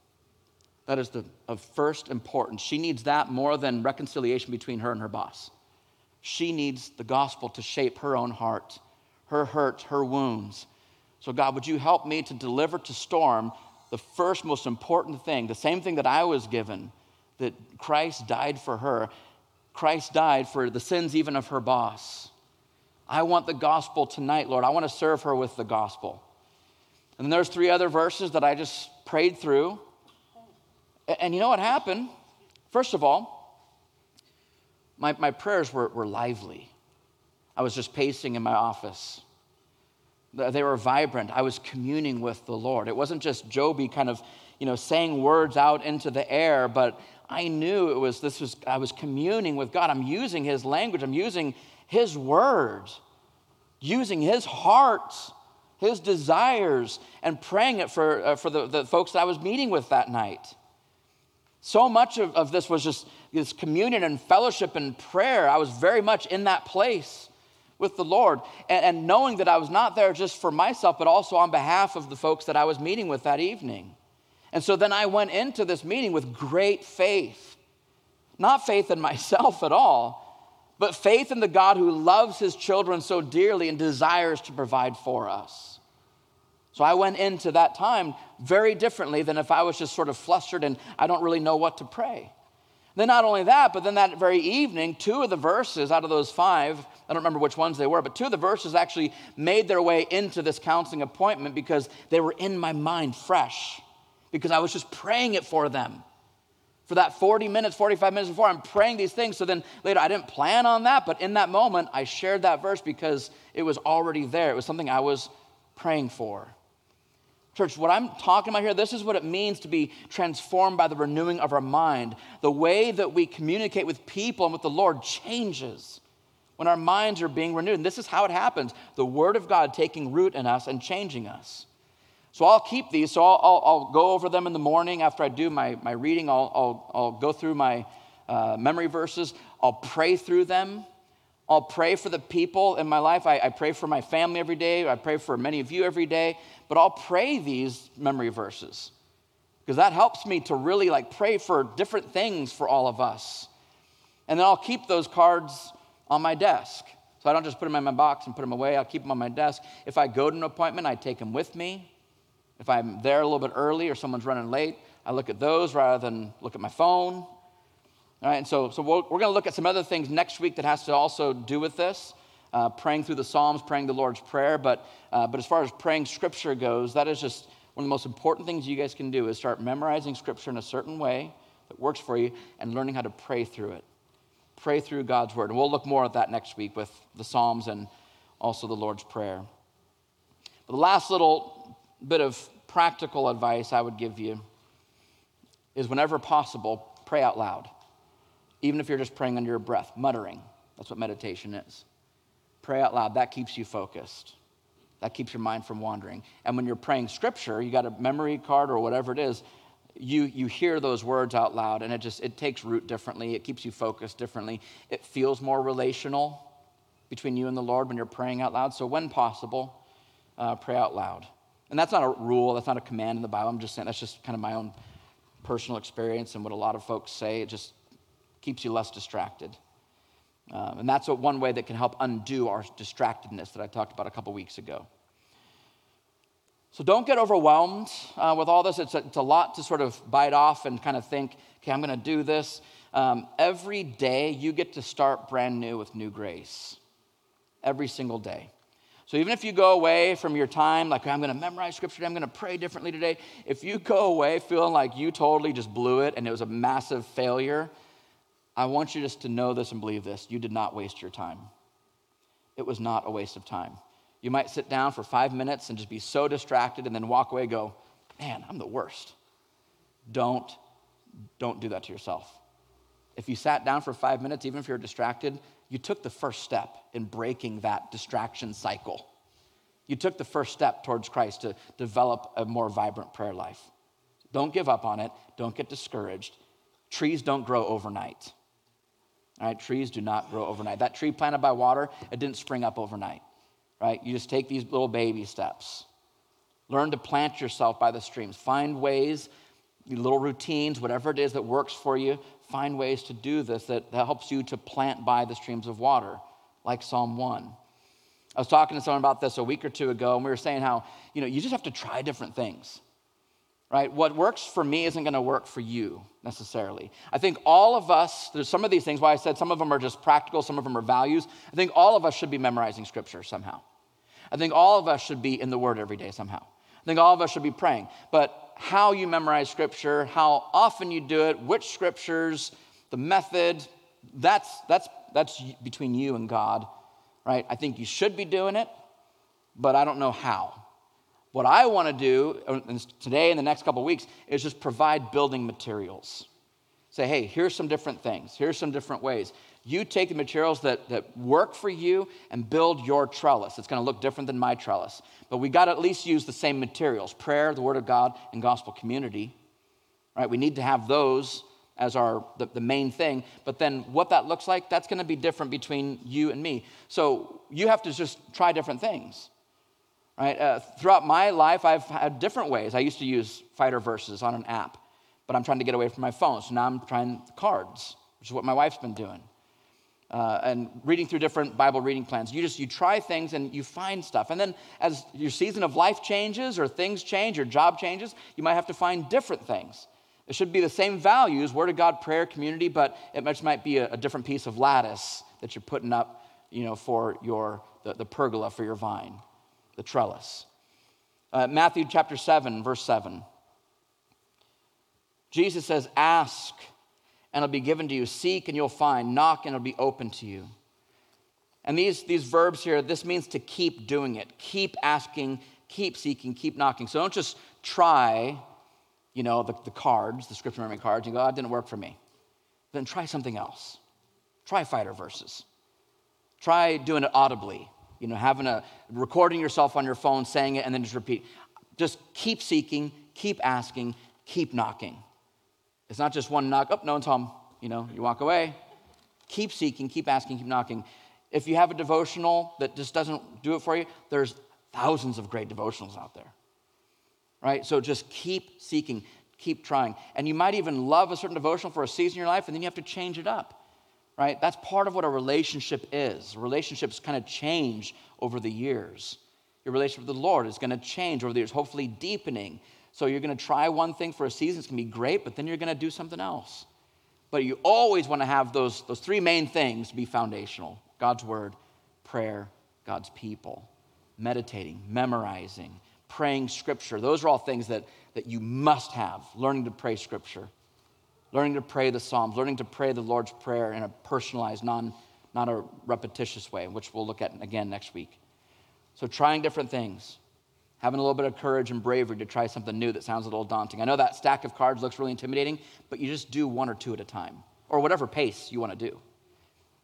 That is the, of first importance. She needs that more than reconciliation between her and her boss. She needs the gospel to shape her own heart, her hurts, her wounds. So, God, would you help me to deliver to Storm the first most important thing, the same thing that I was given, that Christ died for her. Christ died for the sins even of her boss. I want the gospel tonight, Lord. I want to serve her with the gospel. And there's three other verses that I just prayed through. And you know what happened? First of all, my, my prayers were, were lively. I was just pacing in my office. They were vibrant. I was communing with the Lord. It wasn't just Joby kind of, you know, saying words out into the air, but I knew it was this was I was communing with God. I'm using his language. I'm using his words, using his heart, his desires, and praying it for, uh, for the, the folks that I was meeting with that night. So much of, of this was just this communion and fellowship and prayer. I was very much in that place with the Lord. And, and, knowing that I was not there just for myself, but also on behalf of the folks that I was meeting with that evening. And so then I went into this meeting with great faith. Not faith in myself at all, but faith in the God who loves his children so dearly and desires to provide for us. So I went into that time very differently than if I was just sort of flustered and I don't really know what to pray. Then, not only that, but then that very evening, two of the verses out of those five, I don't remember which ones they were, but two of the verses actually made their way into this counseling appointment because they were in my mind fresh, because I was just praying it for them. For that 40 minutes, 45 minutes before, I'm praying these things. So then later, I didn't plan on that, but in that moment, I shared that verse because it was already there. It was something I was praying for. Church, what I'm talking about here, this is what it means to be transformed by the renewing of our mind. The way that we communicate with people and with the Lord changes when our minds are being renewed. And this is how it happens the Word of God taking root in us and changing us. So I'll keep these. So I'll, I'll, I'll go over them in the morning after I do my, my reading. I'll, I'll, I'll go through my uh, memory verses. I'll pray through them. I'll pray for the people in my life. I, I, pray for my family every day. I pray for many of you every day. But I'll pray these memory verses because that helps me to really like pray for different things for all of us. And then I'll keep those cards on my desk. So I don't just put them in my box and put them away. I'll keep them on my desk. If I go to an appointment, I take them with me. If I'm there a little bit early or someone's running late, I look at those rather than look at my phone. All right, and so, so we we're going to look at some other things next week that has to also do with this. Uh, praying through the Psalms, praying the Lord's Prayer. But, uh, but as far as praying Scripture goes, that is just one of the most important things you guys can do is start memorizing Scripture in a certain way that works for you and learning how to pray through it. Pray through God's Word. And we'll look more at that next week with the Psalms and also the Lord's Prayer. But the last little bit of practical advice I would give you is whenever possible, pray out loud even if you're just praying under your breath, muttering. That's what meditation is. Pray out loud. That keeps you focused. That keeps your mind from wandering. And when you're praying scripture, you got a memory card or whatever it is, you, you hear those words out loud and it just it takes root differently. It keeps you focused differently. It feels more relational between you and the Lord when you're praying out loud. So when possible, uh, pray out loud. And that's not a rule, that's not a command in the Bible. I'm just saying that's just kind of my own personal experience and what a lot of folks say. It just keeps you less distracted. Um, and that's one way that can help undo our distractedness that I talked about a couple weeks ago. So don't get overwhelmed uh, with all this. It's a, it's a, lot to sort of bite off and kind of think, okay, I'm going to do this. Um, every day you get to start brand new with new grace. Every single day. So even if you go away from your time, like I'm going to memorize scripture I'm going to pray differently today, if you go away feeling like you totally just blew it and it was a massive failure, I want you just to know this and believe this. You did not waste your time. It was not a waste of time. You might sit down for five minutes and just be so distracted and then walk away go, man, I'm the worst. Don't, don't do that to yourself. If you sat down for five minutes, even if you're distracted, you took the first step in breaking that distraction cycle. You took the first step towards Christ to develop a more vibrant prayer life. Don't give up on it. Don't get discouraged. Trees don't grow overnight. Right? Trees do not grow overnight. That tree planted by water, it didn't spring up overnight. Right? You just take these little baby steps. Learn to plant yourself by the streams. Find ways, little routines, whatever it is that works for you, find ways to do this that, that helps you to plant by the streams of water, like Psalm 1. I was talking to someone about this a week or two ago, and we were saying how, you know, you just have to try different things, right? What works for me isn't going to work for you necessarily. I think all of us, there's some of these things, why I said some of them are just practical, some of them are values. I think all of us should be memorizing scripture somehow. I think all of us should be in the Word every day somehow. I think all of us should be praying. But how you memorize scripture, how often you do it, which scriptures, the method, that's, that's, that's between you and God right? I think you should be doing it, but I don't know how. What I want to do uh, today and the next couple weeks is just provide building materials. Say, hey, here's some different things, here's some different ways. You take the materials that, that work for you and build your trellis. It's going to look different than my trellis, but we got to at least use the same materials prayer, the Word of God, and gospel community. Right? We need to have those as our the, the main thing but then what that looks like that's going to be different between you and me so you have to just try different things right uh, throughout my life i've had different ways i used to use fighter verses on an app but i'm trying to get away from my phone so now i'm trying cards which is what my wife's been doing uh, and reading through different bible reading plans you just you try things and you find stuff and then as your season of life changes or things change or job changes you might have to find different things it should be the same values, Word of God, prayer, community, but it much might be a, a different piece of lattice that you're putting up, you know, for your the, the pergola for your vine, the trellis. Uh, Matthew chapter 7, verse 7. Jesus says, Ask and it'll be given to you. Seek and you'll find. Knock and it'll be open to you. And these, these verbs here, this means to keep doing it. Keep asking, keep seeking, keep knocking. So don't just try you know, the, the cards, the scripture memory cards, and go, oh, it didn't work for me. Then try something else. Try fighter verses. Try doing it audibly, you know, having a recording yourself on your phone, saying it, and then just repeat. Just keep seeking, keep asking, keep knocking. It's not just one knock, oh, no one's home. You know, you walk away. Keep seeking, keep asking, keep knocking. If you have a devotional that just doesn't do it for you, there's thousands of great devotionals out there right? So just keep seeking, keep trying. And you might even love a certain devotional for a season in your life, and then you have to change it up, right? That's part of what a relationship is. Relationships kind of change over the years. Your relationship with the Lord is going to change over the years, hopefully deepening. So you're going to try one thing for a season, it's going to be great, but then you're going to do something else. But you always want to have those, those three main things be foundational God's word, prayer, God's people, meditating, memorizing, praying scripture. Those are all things that, that you must have. Learning to pray scripture, learning to pray the Psalms, learning to pray the Lord's Prayer in a personalized, non, not a repetitious way, which we'll look at again next week. So, trying different things, having a little bit of courage and bravery to try something new that sounds a little daunting. I know that stack of cards looks really intimidating, but you just do one or two at a time, or whatever pace you want to do,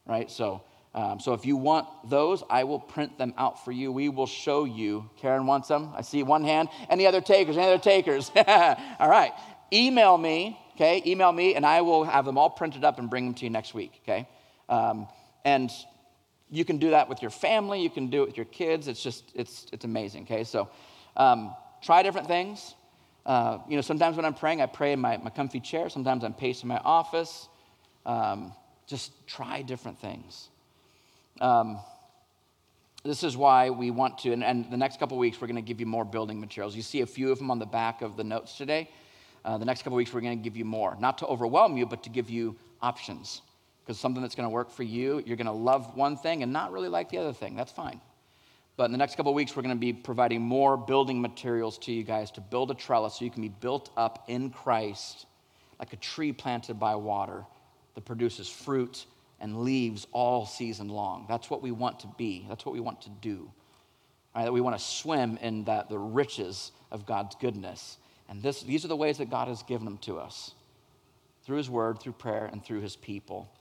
right? So, um, so if you want those, I will print them out for you. We will show you. Karen wants them. I see one hand. Any other takers? Any other takers? all right. Email me, okay? Email me, and I will have them all printed up and bring them to you next week, okay? Um, and you can do that with your family. You can do it with your kids. It's just, it's, it's amazing, okay? So um, try different things. Uh, you know, sometimes when I'm praying, I pray in my, my comfy chair. Sometimes I'm pacing my office. Um, just try different things. Um, this is why we want to, and, and the next couple weeks, we're going to give you more building materials. You see a few of them on the back of the notes today. Uh, the next couple weeks, we're going to give you more, not to overwhelm you, but to give you options. Because something that's going to work for you, you're going to love one thing and not really like the other thing. That's fine. But in the next couple weeks, we're going to be providing more building materials to you guys to build a trellis so you can be built up in Christ like a tree planted by water that produces fruit and leaves all season long. That's what we want to be. That's what we want to do. Right? That we want to swim in that, the riches of God's goodness. And this, these are the ways that God has given them to us through His Word, through prayer, and through His people.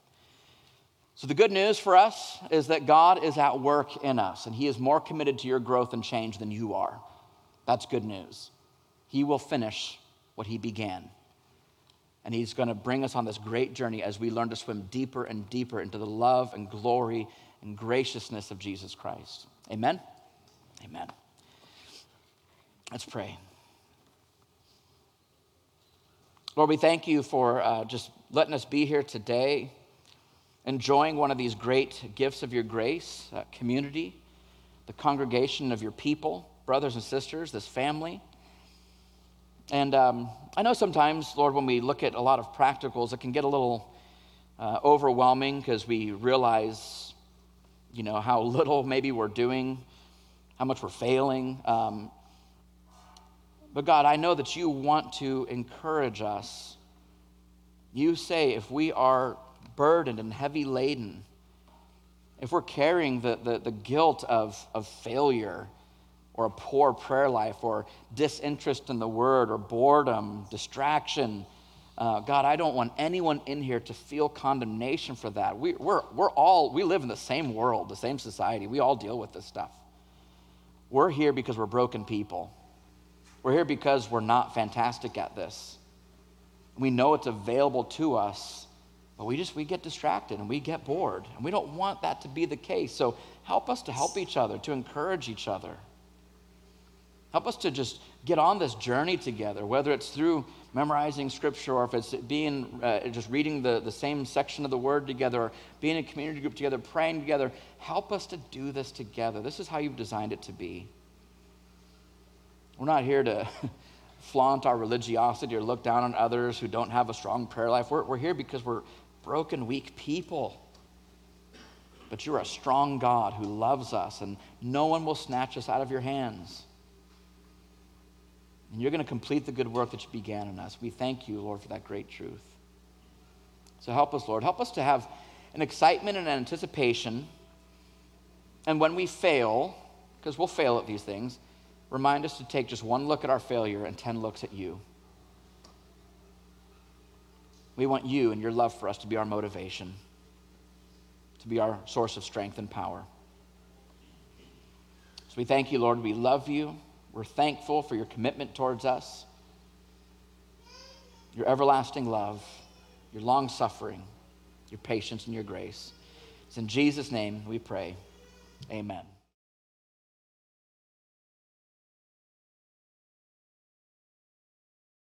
So, the good news for us is that God is at work in us, and He is more committed to your growth and change than you are. That's good news. He will finish what He began. And He's going to bring us on this great journey as we learn to swim deeper and deeper into the love and glory and graciousness of Jesus Christ. Amen? Amen. Let's pray. Lord, we thank you for uh, just letting us be here today, enjoying one of these great gifts of your grace, uh, community. the congregation of your people, brothers and sisters, this family. And um, I know sometimes, Lord, when we look at a lot of practicals, it can get a little uh, overwhelming because we realize, you know, how little maybe we're doing, how much we're failing. Um, but God, I know that you want to encourage us. You say if we are burdened and heavy laden, if we're carrying the, the, the guilt of, of failure, or a poor prayer life, or disinterest in the word, or boredom, distraction, uh, God, I don't want anyone in here to feel condemnation for that. We, we're, we're all, we live in the same world, the same society. We all deal with this stuff. We're here because we're broken people. We're here because we're not fantastic at this. We know it's available to us, but we just we get distracted and we get bored. And we don't want that to be the case. So help us to help each other, to encourage each other. Help us to just get on this journey together, whether it's through memorizing scripture or if it's being uh, just reading the, the same section of the word together or being in a community group together, praying together. Help us to do this together. This is how you've designed it to be. We're not here to flaunt our religiosity or look down on others who don't have a strong prayer life. We're, we're here because we're broken, weak people. But you're a strong God who loves us, and no one will snatch us out of your hands. And you're going to complete the good work that you began in us. We thank you, Lord, for that great truth. So help us, Lord. Help us to have an excitement and an anticipation. And when we fail, because we'll fail at these things, remind us to take just one look at our failure and 10 looks at you. We want you and your love for us to be our motivation, to be our source of strength and power. So we thank you, Lord. We love you. We're thankful for your commitment towards us, your everlasting love, your long suffering, your patience, and your grace. It's in Jesus' name we pray. Amen.